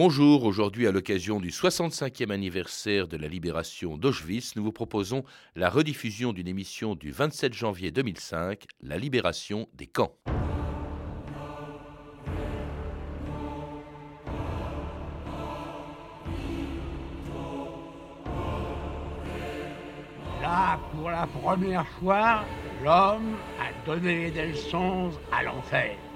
Bonjour, aujourd'hui à l'occasion du 65e anniversaire de la libération d'Auschwitz, nous vous proposons la rediffusion d'une émission du 27 janvier 2005, La libération des camps. Là, pour la première fois, l'homme a donné des leçons à l'enfer. «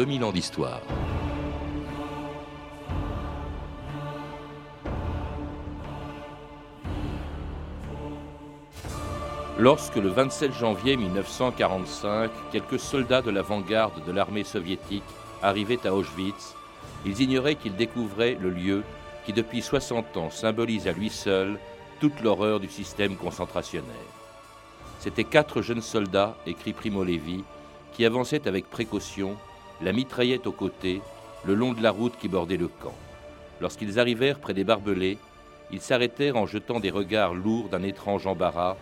2000 ans d'histoire. Lorsque le 27 janvier 1945, quelques soldats de l'avant-garde de l'armée soviétique arrivaient à Auschwitz, ils ignoraient qu'ils découvraient le lieu qui depuis 60 ans symbolise à lui seul toute l'horreur du système concentrationnaire. C'étaient quatre jeunes soldats, écrit Primo Levi, qui avançaient avec précaution, la mitraillette aux côtés, le long de la route qui bordait le camp. Lorsqu'ils arrivèrent près des barbelés, ils s'arrêtèrent en jetant des regards lourds d'un étrange embarras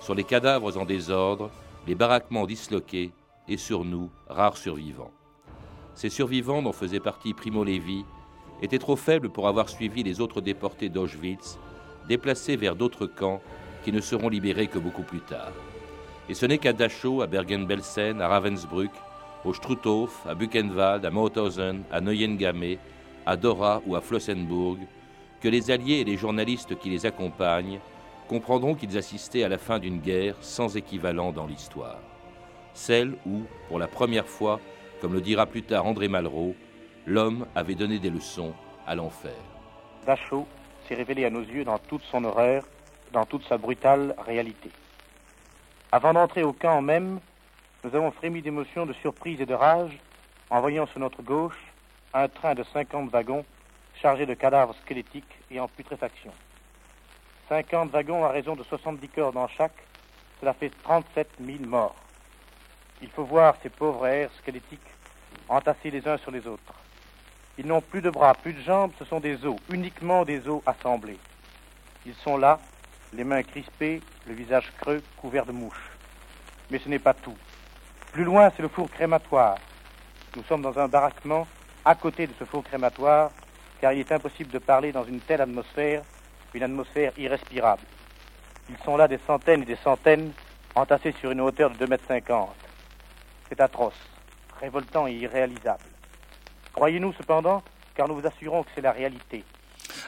sur les cadavres en désordre, les baraquements disloqués et sur nous, rares survivants. Ces survivants dont faisait partie Primo Levi étaient trop faibles pour avoir suivi les autres déportés d'Auschwitz, déplacés vers d'autres camps qui ne seront libérés que beaucoup plus tard. Et ce n'est qu'à Dachau, à Bergen-Belsen, à Ravensbrück, au Struthof, à Buchenwald, à Mauthausen, à Neuengamme, à Dora ou à Flossenburg, que les alliés et les journalistes qui les accompagnent comprendront qu'ils assistaient à la fin d'une guerre sans équivalent dans l'histoire. Celle où, pour la première fois, comme le dira plus tard André Malraux, l'homme avait donné des leçons à l'enfer. Dachau s'est révélé à nos yeux dans toute son horreur, dans toute sa brutale réalité. Avant d'entrer au camp même, nous avons frémi d'émotion, de surprise et de rage en voyant sur notre gauche un train de 50 wagons chargés de cadavres squelettiques et en putréfaction. 50 wagons à raison de 70 corps dans chaque, cela fait 37 000 morts. Il faut voir ces pauvres airs squelettiques entassés les uns sur les autres. Ils n'ont plus de bras, plus de jambes, ce sont des os, uniquement des os assemblés. Ils sont là, les mains crispées, le visage creux, couvert de mouches. Mais ce n'est pas tout. Plus loin, c'est le four crématoire. Nous sommes dans un baraquement à côté de ce four crématoire, car il est impossible de parler dans une telle atmosphère, une atmosphère irrespirable. Ils sont là des centaines et des centaines, entassés sur une hauteur de 2,50 mètres. C'est atroce, révoltant et irréalisable. Croyez-nous cependant, car nous vous assurons que c'est la réalité.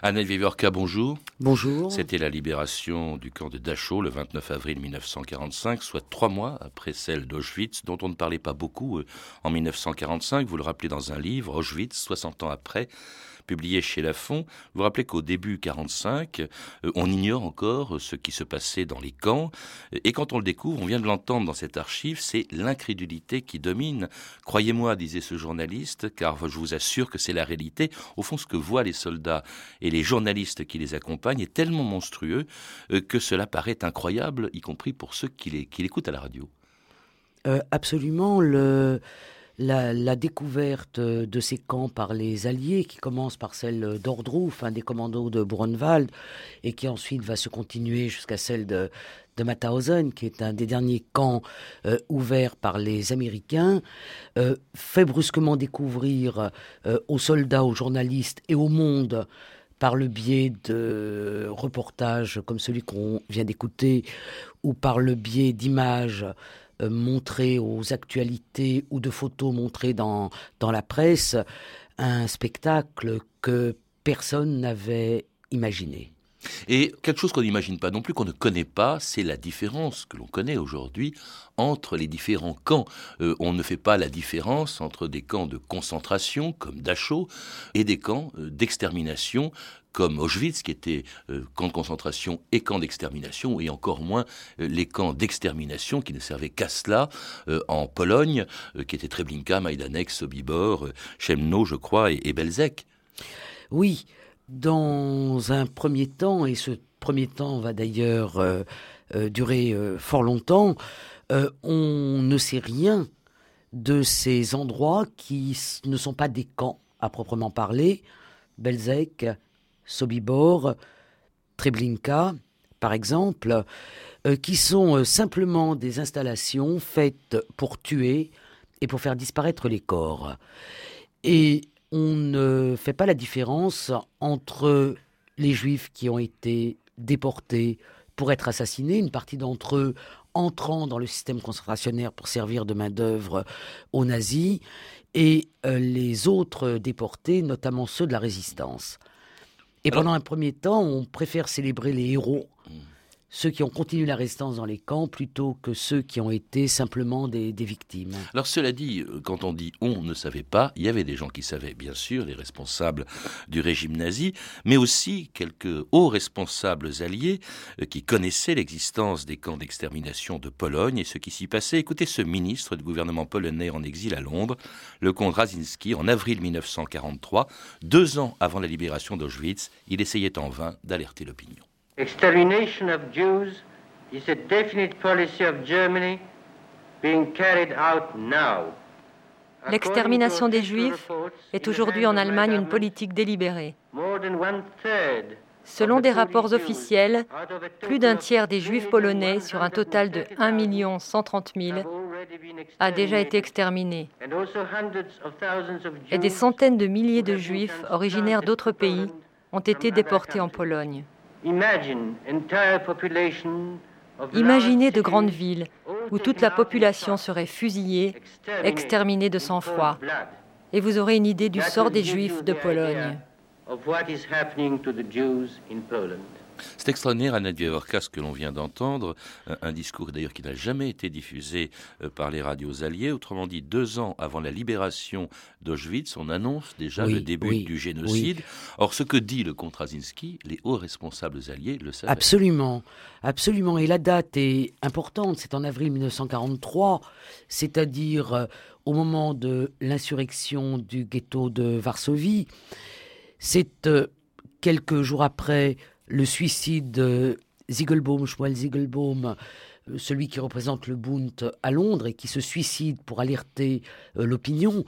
Annette Vivorca, bonjour. Bonjour. C'était la libération du camp de Dachau le 29 avril 1945, soit trois mois après celle d'Auschwitz, dont on ne parlait pas beaucoup euh, en 1945. Vous le rappelez dans un livre, Auschwitz, 60 ans après publié chez Lafon. Vous rappelez qu'au début 45, euh, on ignore encore ce qui se passait dans les camps. Et quand on le découvre, on vient de l'entendre dans cette archive, c'est l'incrédulité qui domine. Croyez-moi, disait ce journaliste, car je vous assure que c'est la réalité. Au fond, ce que voient les soldats et les journalistes qui les accompagnent est tellement monstrueux euh, que cela paraît incroyable, y compris pour ceux qui l'écoutent à la radio. Euh, absolument. Le, la, découverte de ces camps par les Alliés, qui commence par celle d'Ordruf, un des commandos de Brunwald, et qui ensuite va se continuer jusqu'à celle de, de Mauthausen, qui est un des derniers camps euh, ouverts par les Américains, euh, fait brusquement découvrir euh, aux soldats, aux journalistes et au monde par le biais de reportages comme celui qu'on vient d'écouter, ou par le biais d'images montré aux actualités ou de photos montrées dans, dans la presse, un spectacle que personne n'avait imaginé. Et quelque chose qu'on n'imagine pas non plus, qu'on ne connaît pas, c'est la différence que l'on connaît aujourd'hui entre les différents camps. Euh, on ne fait pas la différence entre des camps de concentration, comme Dachau, et des camps euh, d'extermination, comme Auschwitz, qui était euh, camp de concentration et camp d'extermination, et encore moins les camps d'extermination qui ne servaient qu'à cela en Pologne, qui étaient Treblinka, Majdanek, Sobibor, Chemno, je crois, et, et Belzec. Oui, dans un premier temps, et ce premier temps va d'ailleurs euh, euh, durer euh, fort longtemps, euh, on ne sait rien de ces endroits qui ne sont pas des camps à proprement parler. Belzec, Sobibor, Treblinka, par exemple, euh, qui sont euh, simplement des installations faites pour tuer et pour faire disparaître les corps. Et on ne fait pas la différence entre les juifs qui ont été déportés pour être assassinés, une partie d'entre eux entrant dans le système concentrationnaire pour servir de main-d'œuvre aux nazis, et euh, les autres déportés, notamment ceux de la résistance. Et pendant un premier temps, on préfère célébrer les héros ceux qui ont continué la résistance dans les camps plutôt que ceux qui ont été simplement des, victimes. Alors cela dit, euh, quand on dit on ne savait pas, il y avait des gens qui savaient, bien sûr, les responsables du régime nazi, mais aussi quelques hauts responsables alliés euh, qui connaissaient l'existence des camps d'extermination de Pologne et ce qui s'y passait. Écoutez ce ministre du gouvernement polonais en exil à Londres, le comte Razinski, en avril 1943, deux ans avant la libération d'Auschwitz, il essayait en vain d'alerter l'opinion. Extermination of Jews is a definite policy of Germany being carried out now. L'extermination des Juifs est aujourd'hui en Allemagne une politique délibérée. Selon des rapports officiels, plus d'un tiers des Juifs polonais, sur un total de 1 130 000, a déjà été exterminé. Et des centaines de milliers de Juifs originaires d'autres pays ont été déportés en Pologne. Imaginez de grandes villes où toute la population serait fusillée, exterminée de sang-froid. Et vous aurez une idée du sort des Juifs de Pologne. C'est extraordinaire, Annette Vievorka, ce que l'on vient d'entendre, un discours d'ailleurs qui n'a jamais été diffusé euh, par les radios alliées. Autrement dit, deux ans avant la libération d'Auschwitz, on annonce déjà le début du génocide. Or, ce que dit le Kontrasinski, les hauts responsables alliés le savent. Absolument, absolument. Et la date est importante, c'est en avril 1943, c'est-à-dire euh, au moment de l'insurrection du ghetto de Varsovie. C'est euh, quelques jours après le suicide de Ziegelbaum, Schmuel Ziegelbaum, euh, celui qui représente le Bund à Londres et qui se suicide pour alerter euh, l'opinion.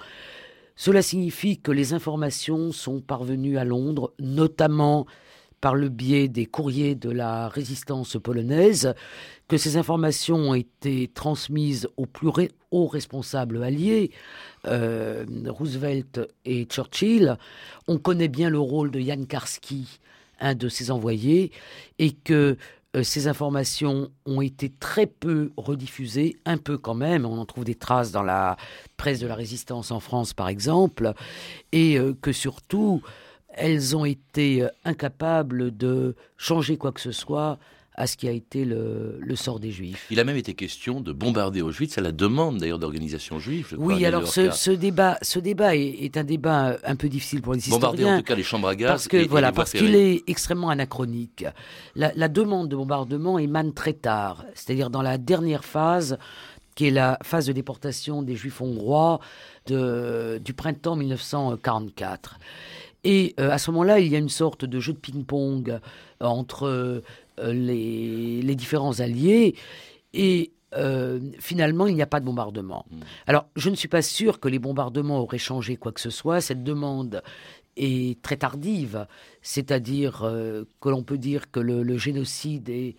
Cela signifie que les informations sont parvenues à Londres, notamment par le biais des courriers de la résistance polonaise, que ces informations ont été transmises aux plus hauts responsables alliés, euh, Roosevelt et Churchill. On connaît bien le rôle de Jan Karski un de ses envoyés, et que euh, ces informations ont été très peu rediffusées, un peu quand même, on en trouve des traces dans la presse de la résistance en France par exemple, et euh, que surtout elles ont été euh, incapables de changer quoi que ce soit à ce qui a été le, sort des Juifs. Il a même été question de bombarder Auschwitz à la demande d'ailleurs d'organisations juives. oui, alors ce, débat, ce débat est, un débat un peu difficile pour les historiens. Bombarder en tout cas les chambres à gaz. Parce que voilà, parce qu'il est extrêmement anachronique. La, demande de bombardement émane très tard, c'est-à-dire dans la dernière phase qui est la phase de déportation des Juifs hongrois de, du printemps 1944. Et euh, à ce moment-là, il y a une sorte de jeu de ping-pong entre euh, les, différents alliés et euh, finalement, il n'y a pas de bombardement. Hmm. Alors, je ne suis pas sûr que les bombardements auraient changé quoi que ce soit. Cette demande est très tardive, c'est-à-dire euh, que l'on peut dire que le, génocide est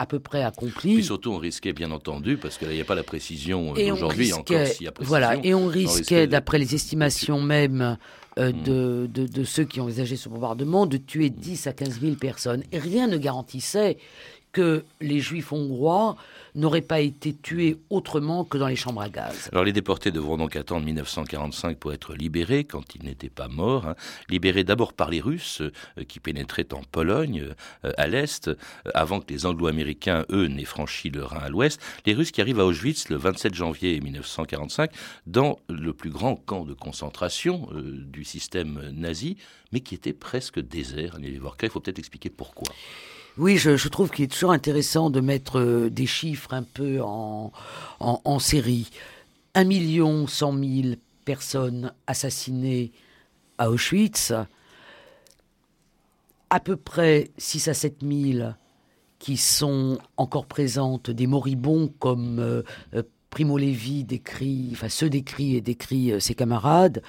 à peu près accompli. Puis surtout, on risquait, bien entendu, parce qu'il n'y a pas la précision d'aujourd'hui encore s'il y a précision. Voilà, et on risquait, d'après les estimations même euh, hmm. de, de, ceux qui ont envisagé ce bombardement, de tuer 10 à 15 000 personnes. Et rien ne garantissait que les juifs hongrois n'auraient pas été tués autrement que dans les chambres à gaz. Alors les déportés devront donc attendre 1945 pour être libérés quand ils n'étaient pas morts. Hein. Libérés d'abord par les Russes euh, qui pénétraient en Pologne, euh, à l'est, euh, avant que les Anglo-Américains, eux, n'aient franchi le Rhin à l'ouest. Les Russes qui arrivent à Auschwitz le 27 janvier 1945 dans le plus grand camp de concentration du système nazi, mais qui était presque désert. Il faut peut-être expliquer pourquoi. Oui, je, trouve qu'il est toujours intéressant de mettre euh, des chiffres un peu en, série. Un million cent mille personnes assassinées à Auschwitz, à peu près 6 à 7 000 qui sont encore présentes, des moribonds comme euh, euh, Primo Levi décrit, enfin se décrit et décrit ses camarades,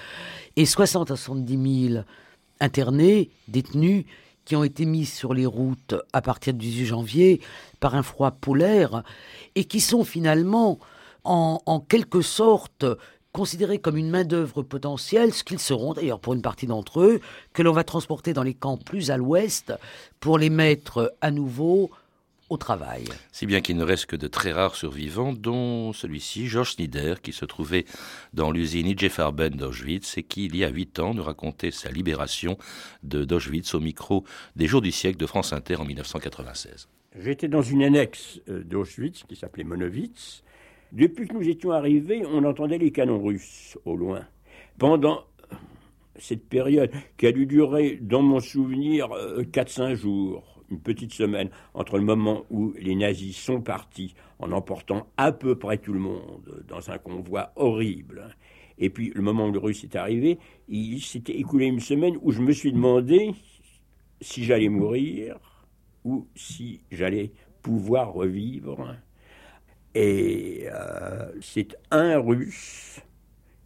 et 60 à 70 000 internés, détenus, qui ont été mis sur les routes à partir du 18 janvier par un froid polaire et qui sont finalement en, quelque sorte considérés comme une main-d'œuvre potentielle, ce qu'ils seront d'ailleurs pour une partie d'entre eux, que l'on va transporter dans les camps plus à l'ouest pour les mettre à nouveau au travail. Si bien qu'il ne reste que de très rares survivants, dont celui-ci, Georges Snyder, qui se trouvait dans l'usine IG Farben d'Auschwitz et qui, il y a huit ans, nous racontait sa libération de d'Auschwitz au micro des Jours du siècle de France Inter en 1996. J'étais dans une annexe euh, d'Auschwitz qui s'appelait Monowitz. Depuis que nous étions arrivés, on entendait les canons russes au loin. Pendant cette période qui a dû durer, dans mon souvenir, 4-5 euh, jours, une petite semaine entre le moment où les nazis sont partis en emportant à peu près tout le monde dans un convoi horrible, et puis le moment où le russe est arrivé, il s'était écoulé une semaine où je me suis demandé si j'allais mourir ou si j'allais pouvoir revivre. Et euh, c'est un russe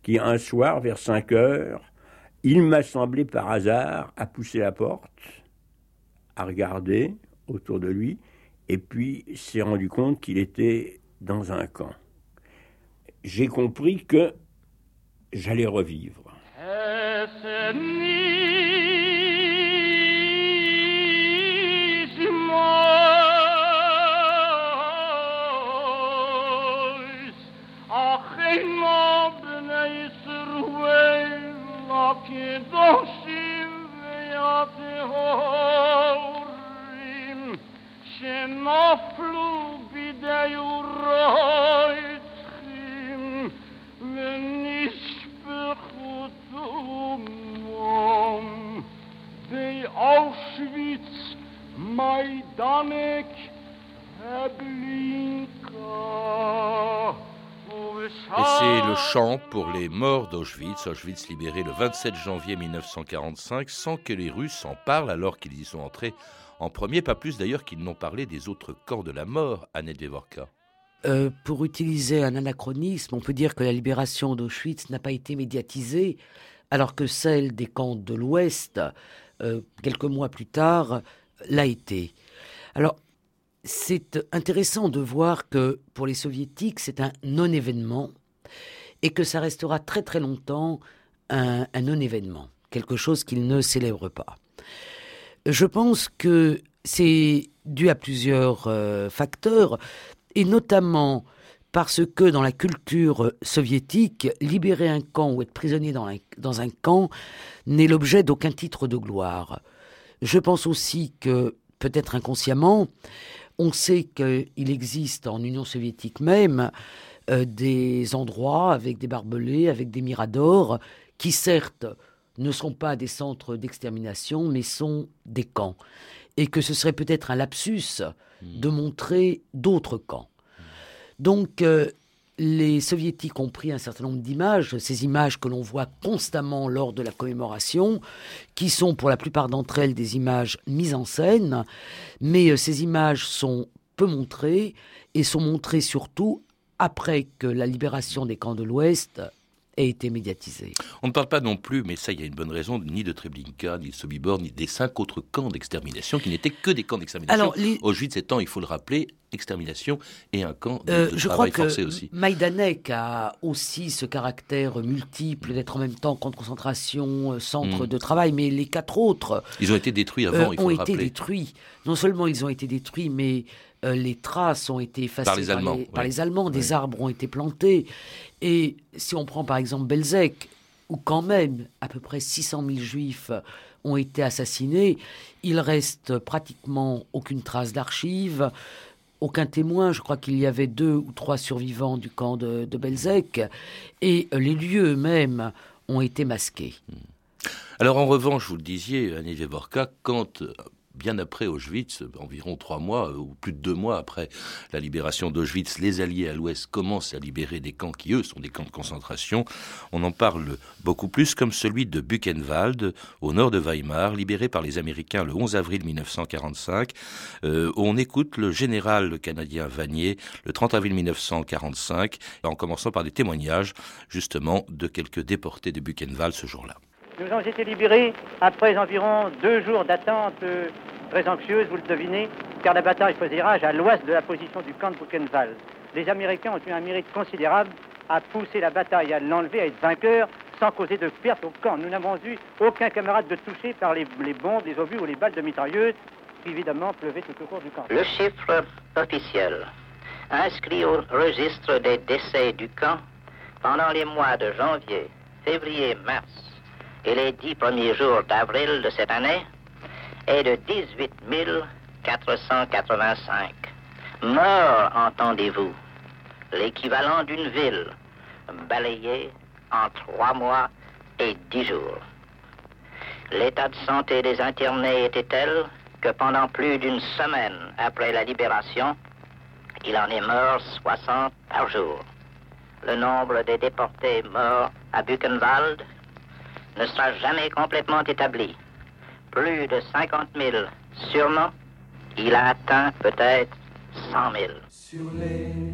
qui, un soir, vers 5 heures, il m'a semblé par hasard, a poussé la porte a regardé autour de lui et puis s'est rendu compte qu'il était dans un camp. J'ai compris que j'allais revivre. שנפלו בידי רויצחים ונשפחו תומם די אושוויץ מיידנק הבלינקה Et c'est le chant pour les morts d'Auschwitz, Auschwitz libéré le 27 janvier 1945, sans que les Russes en parlent alors qu'ils y sont entrés en premier, pas plus d'ailleurs qu'ils n'ont parlé des autres camps de la mort, Annette Vevorka. Euh, pour utiliser un anachronisme, on peut dire que la libération d'Auschwitz n'a pas été médiatisée, alors que celle des camps de l'Ouest, euh, quelques mois plus tard, l'a été. Alors, c'est intéressant de voir que pour les soviétiques, c'est un non-événement et que ça restera très très longtemps un, non-événement, quelque chose qu'ils ne célèbrent pas. Je pense que c'est dû à plusieurs euh, facteurs, et notamment parce que dans la culture soviétique, libérer un camp ou être prisonnier dans dans un camp n'est l'objet d'aucun titre de gloire. Je pense aussi que, peut-être inconsciemment, on sait qu'il existe en Union soviétique même euh, des endroits avec des barbelés, avec des miradors, qui certes ne sont pas des centres d'extermination, mais sont des camps. Et que ce serait peut-être un lapsus hmm. de montrer d'autres camps. Donc, euh, les soviétiques ont pris un certain nombre d'images, ces images que l'on voit constamment lors de la commémoration, qui sont pour la plupart d'entre elles des images mises en scène, mais euh, ces images sont peu montrées et sont montrées surtout après que la libération des camps de l'Ouest été médiatisé. On ne parle pas non plus, mais ça, il y a une bonne raison, ni de Treblinka, ni de Sobibor, ni des cinq autres camps d'extermination qui n'étaient que des camps d'extermination. Les... Auschwitz étant, il faut le rappeler, extermination et un camp de, euh, je travail crois forcé que aussi. Majdanek a aussi ce caractère multiple d'être en même temps camp de concentration, euh, centre hmm. de travail, mais les quatre autres... Ils ont été détruits avant, euh, il faut ont le été détruits. Non seulement ils ont été détruits, mais les traces ont été effacées par les Allemands. Par les, Allemands. Des arbres ont été plantés. Et si on prend par exemple Belzec, où quand même à peu près 600 000 juifs ont été assassinés, il reste pratiquement aucune trace d'archives, aucun témoin. Je crois qu'il y avait deux ou trois survivants du camp de, Belzec. Et les lieux eux-mêmes ont été masqués. Alors en revanche, vous le disiez, Annie Vevorka, quand bien après Auschwitz, environ trois mois ou plus de deux mois après la libération d'Auschwitz, les Alliés à l'Ouest commencent à libérer des camps qui, eux, sont des camps de concentration. On en parle beaucoup plus comme celui de Buchenwald, au nord de Weimar, libéré par les Américains le 11 avril 1945. Euh, on écoute le général canadien Vanier le 30 avril 1945, en commençant par des témoignages, justement, de quelques déportés de Buchenwald ce jour-là. Nous avons été libérés après environ deux jours d'attente euh, très anxieuse, vous le devinez, car la bataille faisait rage à l'ouest de la position du camp de Buchenwald. Les Américains ont eu un mérite considérable à pousser la bataille, à l'enlever, à être vainqueurs, sans causer de perte au camp. Nous n'avons eu aucun camarade de touché par les, bombes, les obus ou les balles de mitrailleuse qui évidemment pleuvaient tout au cours du camp. Le chiffre officiel inscrit au registre des décès du camp pendant les mois de janvier, février, mars et les dix premiers jours d'avril de cette année est de 18 485. Morts, entendez-vous, l'équivalent d'une ville balayée en trois mois et dix jours. L'état de santé des internés était tel que pendant plus d'une semaine après la libération, il en est mort 60 par jour. Le nombre des déportés morts à Buchenwald ne sera jamais complètement établi. Plus de 50 000, sûrement, il a atteint peut-être 100 000. Sur les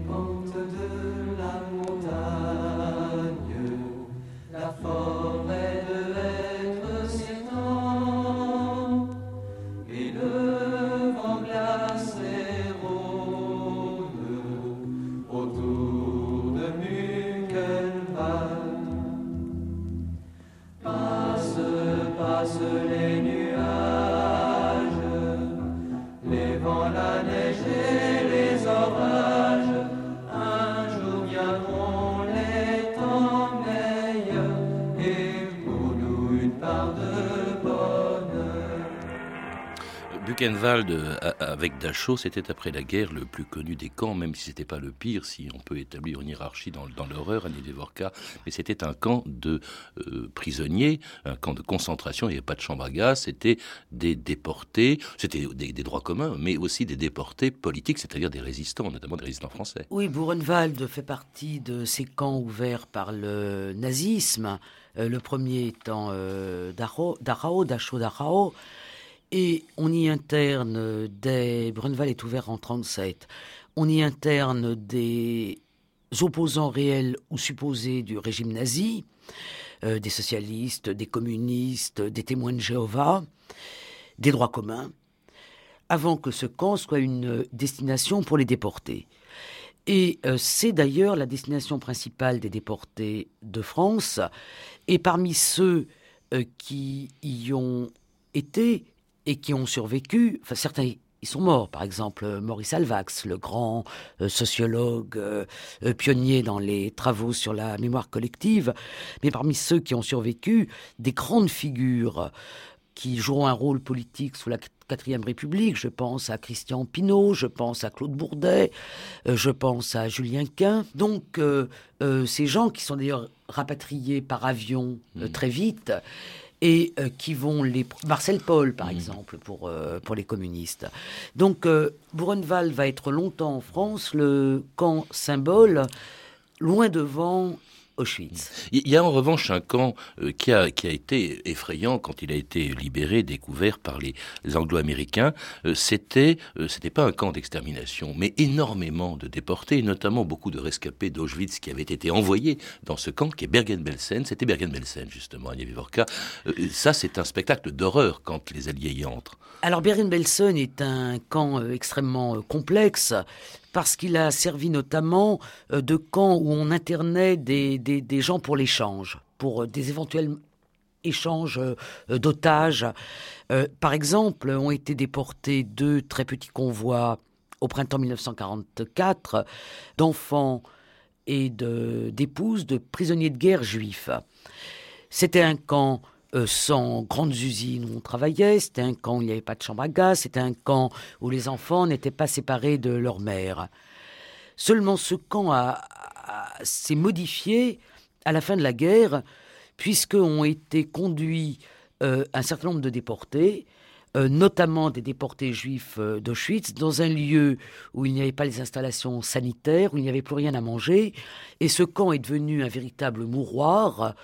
Buchenwald avec Dachau, c'était après la guerre le plus connu des camps, même si c'était pas le pire, si on peut établir une hiérarchie dans, l'horreur, Annie Devorka, mais c'était un camp de euh, prisonniers, un camp de concentration, il n'y avait pas de chambre à gaz, c'était des déportés, c'était des, droits communs, mais aussi des déportés politiques, c'est-à-dire des résistants, notamment des résistants français. Oui, Buchenwald fait partie de ces camps ouverts par le nazisme, euh, le premier étant euh, Dachau, Dachau, Dachau, et on y interne des. Brunval est ouvert en 37. On y interne des opposants réels ou supposés du régime nazi, euh, des socialistes, des communistes, des témoins de Jéhovah, des droits communs, avant que ce camp soit une destination pour les déportés. Et euh, c'est d'ailleurs la destination principale des déportés de France. Et parmi ceux euh, qui y ont été, et qui ont survécu, enfin certains ils sont morts, par exemple Maurice Alvax, le grand euh, sociologue euh, euh, pionnier dans les travaux sur la mémoire collective, mais parmi ceux qui ont survécu, des grandes figures qui joueront un rôle politique sous la quatrième République. Je pense à Christian Pinault, je pense à Claude Bourdet, euh, je pense à Julien Quint. Donc, euh, euh, ces gens qui sont d'ailleurs rapatriés par avion mmh. très vite et euh, qui vont les Marcel Paul par mmh. exemple pour euh, pour les communistes. Donc euh, va être longtemps en France le camp symbole loin devant Auschwitz. Il y a en revanche un camp euh, qui, a, qui a été effrayant quand il a été libéré, découvert par les, les Anglo-Américains. Euh, c'était, euh, c'était pas un camp d'extermination, mais énormément de déportés, notamment beaucoup de rescapés d'Auschwitz qui avaient été envoyés dans ce camp qui est Bergen-Belsen. C'était Bergen-Belsen justement, Agnès Vivorka. ça, c'est un spectacle d'horreur quand les Alliés y entrent. Alors Bergen-Belsen est un camp extrêmement complexe parce qu'il a servi notamment euh, de camp où on internait des, gens pour l'échange, pour euh, des éventuels échanges euh, d'otages. par exemple, ont été déportés deux très petits convois au printemps 1944 d'enfants et d'épouses de prisonniers de guerre juifs. C'était un camp euh, sans grandes usines où on travaillait, c'était un camp où il n'y avait pas de chambre à gaz, c'était un camp où les enfants n'étaient pas séparés de leur mère. Seulement ce camp a, s'est modifié à la fin de la guerre, puisqu'ont été conduits euh, un certain nombre de déportés euh, notamment des déportés juifs d'Auschwitz, dans un lieu où il n'y avait pas les installations sanitaires, où il n'y avait plus rien à manger. Et ce camp est devenu un véritable mouroir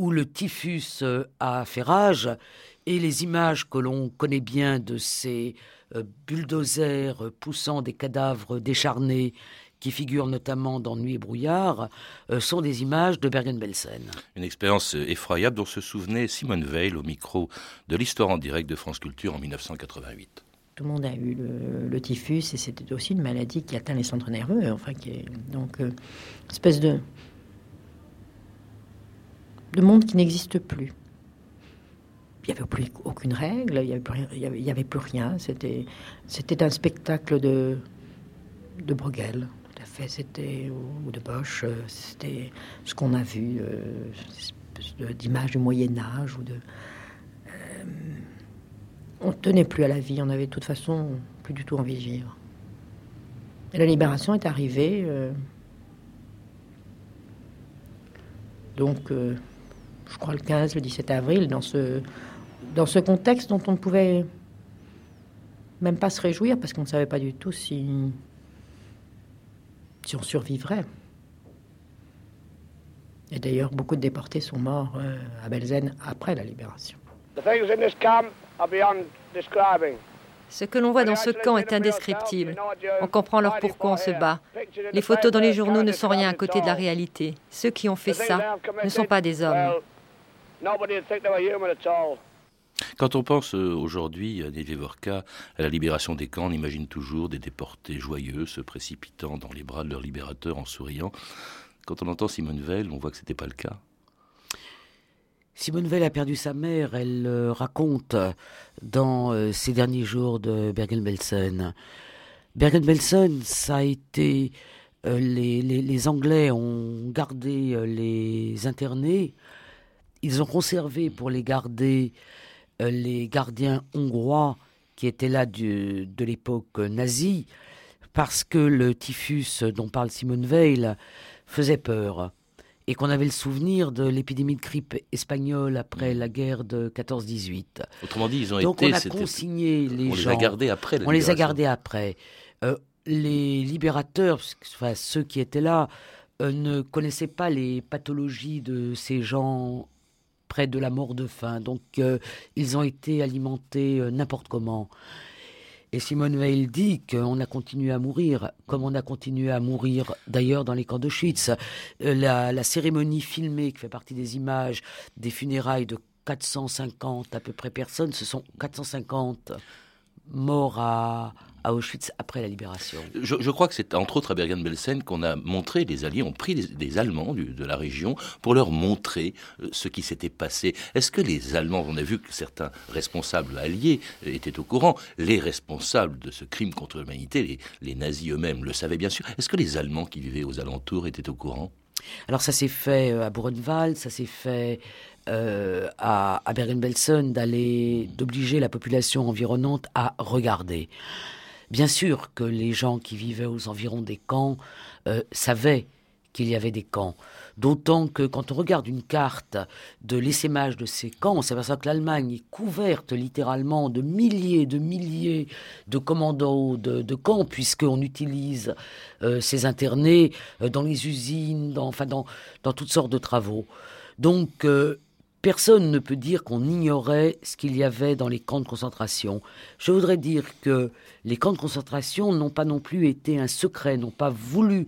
où le typhus euh, a fait rage. Et les images que l'on connaît bien de ces bulldozers poussant des cadavres décharnés qui figurent notamment dans Nuit et brouillard, euh, sont des images de Bergen-Belsen. Une expérience euh, effroyable dont se souvenait Simone Veil au micro de l'Histoire en direct de France Culture en 1988. Tout le monde a eu le, typhus et c'était aussi une maladie qui atteint les centres nerveux. Enfin, qui est, donc, euh, espèce de, de monde qui n'existe plus. Il n'y avait plus aucune règle, il n'y avait, plus rien. C'était, un spectacle de, de Bruegel c'était, ou de Bosch, euh, c'était ce qu'on a vu, euh, d'image du Moyen-Âge. ou de. Euh, on tenait plus à la vie, on avait de toute façon plus du tout envie de vivre. Et la libération est arrivée. donc, je crois le 15, le 17 avril, dans ce, dans ce contexte dont on ne pouvait même pas se réjouir parce qu'on ne savait pas du tout si si on survivrait. Et d'ailleurs, beaucoup de déportés sont morts euh, à Belzen après la libération. Ce que l'on voit dans ce camp est indescriptible. On comprend alors pourquoi on se bat. Les photos dans les journaux ne sont rien à côté de la réalité. Ceux qui ont fait ça ne sont pas des hommes. Quand on pense euh, aujourd'hui à Nevevorka, à la libération des camps, on imagine toujours des déportés joyeux se précipitant dans les bras de leur libérateur en souriant. Quand on entend Simone Veil, on voit que ce n'était pas le cas. Simone Veil a perdu sa mère, elle raconte dans euh, ces derniers jours de Bergen-Belsen. Bergen-Belsen, ça a été. Euh, les, les, Anglais ont gardé les internés, ils ont conservé pour les garder euh, les gardiens hongrois qui étaient là de l'époque nazie, parce que le typhus dont parle Simone Veil faisait peur et qu'on avait le souvenir de l'épidémie de grippe espagnole après la guerre de 14-18. Autrement dit, ils ont Donc été. on a consigné les on gens. Les a gardés après. on les a gardés après. Euh, les libérateurs, enfin, ceux qui étaient là, euh, ne connaissaient pas les pathologies de ces gens près de la mort de faim. Donc euh, ils ont été alimentés euh, n'importe comment. Et Simone Weil dit qu'on a continué à mourir, comme on a continué à mourir d'ailleurs dans les camps d'Auschwitz. Euh, la, la, cérémonie filmée qui fait partie des images des funérailles de 450 à peu près personnes, ce sont 450 morts à, à Auschwitz après la libération. Je, crois que c'est entre autres à Bergen-Belsen qu'on a montré, les Alliés ont pris des, Allemands de la région pour leur montrer euh, ce qui s'était passé. Est-ce que les Allemands, on a vu que certains responsables alliés étaient au courant, les responsables de ce crime contre l'humanité, les, les nazis eux-mêmes le savaient bien sûr. Est-ce que les Allemands qui vivaient aux alentours étaient au courant? Alors ça s'est fait euh, à Buchenwald, ça s'est fait euh, à, à Bergen-Belsen d'aller d'obliger la population environnante à regarder. Bien sûr que les gens qui vivaient aux environs des camps euh, savaient qu'il y avait des camps. D'autant que quand on regarde une carte de l'essaimage de ces camps, on s'aperçoit que l'Allemagne est couverte littéralement de milliers de milliers de commandos de, camps, puisqu'on utilise euh, ces internés euh, dans les usines, dans, toutes sortes de travaux. Donc Personne ne peut dire qu'on ignorait ce qu'il y avait dans les camps de concentration. Je voudrais dire que les camps de concentration n'ont pas non plus été un secret, n'ont pas voulu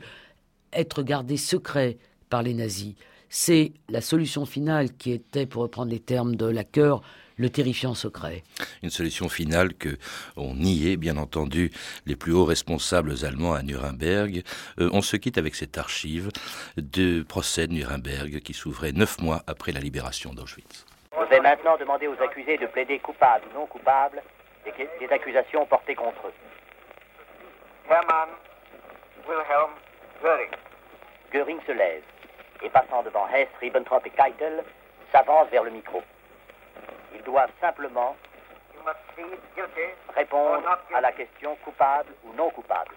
être gardés secrets par les nazis. C'est la solution finale qui était, pour reprendre les termes de Laqueur, le terrifiant secret. Une solution finale que on niait, bien entendu, les plus hauts responsables allemands à Nuremberg. Euh, on se quitte avec cette archive de procès de Nuremberg qui s'ouvrait neuf mois après la libération d'Auschwitz. Je vais maintenant demander aux accusés de plaider coupables ou non coupables des, des accusations portées contre eux. Hermann Wilhelm Göring. Göring se lève et passant devant Hess, Ribbentrop et Keitel, s'avance vers le micro. Ils doivent simplement répondre à la question coupable ou non coupable.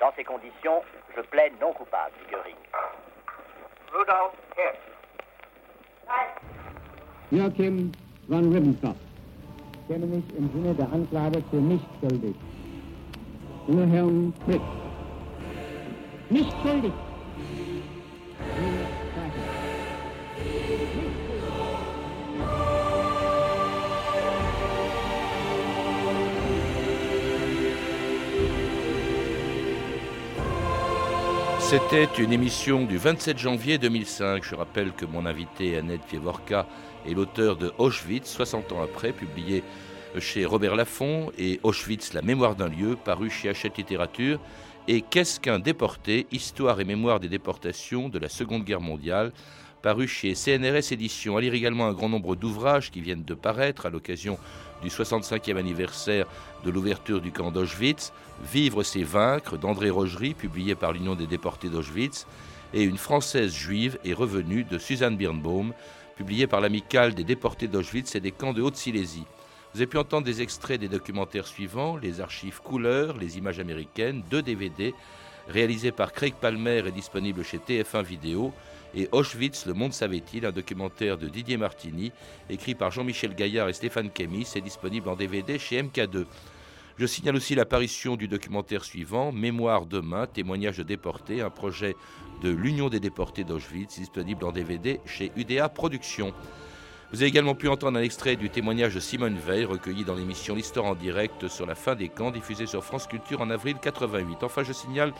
Dans ces conditions, je plaide non coupable, dit Göring. Rudolf Hess. Joachim von Ribbentrop. Ich kenne mich im Sinne der Anklage für nicht schuldig. Wilhelm Frick. Nicht schuldig. C'était une émission du 27 janvier 2005. Je rappelle que mon invité, Annette Pievorka, est l'auteur de Auschwitz, 60 ans après, publié chez Robert Laffont, et Auschwitz, la mémoire d'un lieu, paru chez Hachette Littérature. Et Qu'est-ce qu'un déporté? Histoire et mémoire des déportations de la Seconde Guerre mondiale, paru chez CNRS Éditions. À lire également un grand nombre d'ouvrages qui viennent de paraître à l'occasion du 65e anniversaire de l'ouverture du camp d'Auschwitz, Vivre c'est vaincre d'André Rogerie, publié par l'Union des déportés d'Auschwitz, et Une Française juive est revenue de Suzanne Birnbaum, publié par l'Amicale des déportés d'Auschwitz et des camps de Haute-Silésie. Vous avez pu entendre des extraits des documentaires suivants les archives couleurs, les images américaines, deux DVD, réalisés par Craig Palmer et disponibles chez TF1 Vidéo, et Auschwitz, le monde savait-il, un documentaire de Didier Martini, écrit par Jean-Michel Gaillard et Stéphane Kémis, est disponible en DVD chez MK2. Je signale aussi l'apparition du documentaire suivant, Mémoire demain, témoignage de déportés, un projet de l'Union des déportés d'Auschwitz, disponible en DVD chez UDA Productions. Vous avez également pu entendre un extrait du témoignage de Simone Veil, recueilli dans l'émission L'Histoire en direct sur la fin des camps, diffusée sur France Culture en avril 88. Enfin, je signale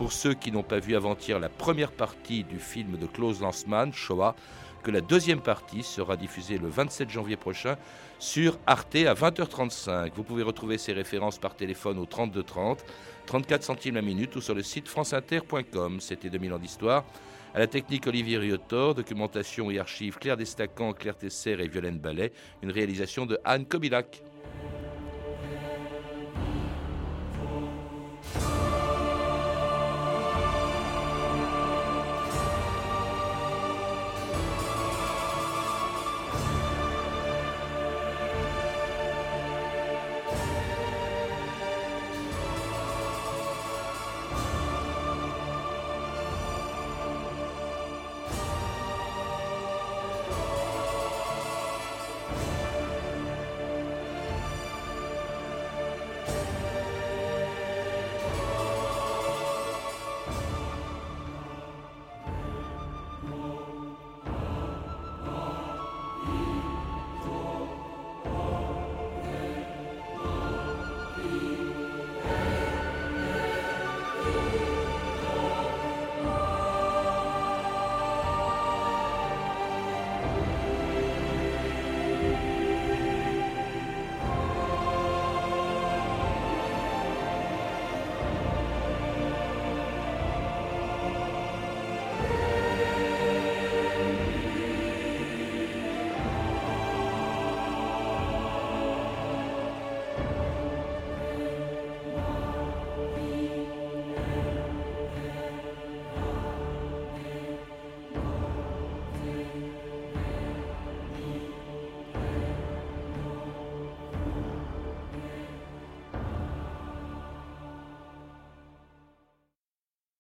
pour ceux qui n'ont pas vu avant-hier la première partie du film de Klaus Lanzmann, Shoah, que la deuxième partie sera diffusée le 27 janvier prochain sur Arte à 20h35. Vous pouvez retrouver ces références par téléphone au 32 30, 34 centimes la minute ou sur le site franceinter.com. C'était 2000 ans d'histoire. À la technique Olivier Riotor, documentation et archives Claire Destacan, Claire Tesser et Violaine Ballet, une réalisation de Anne Kobilac.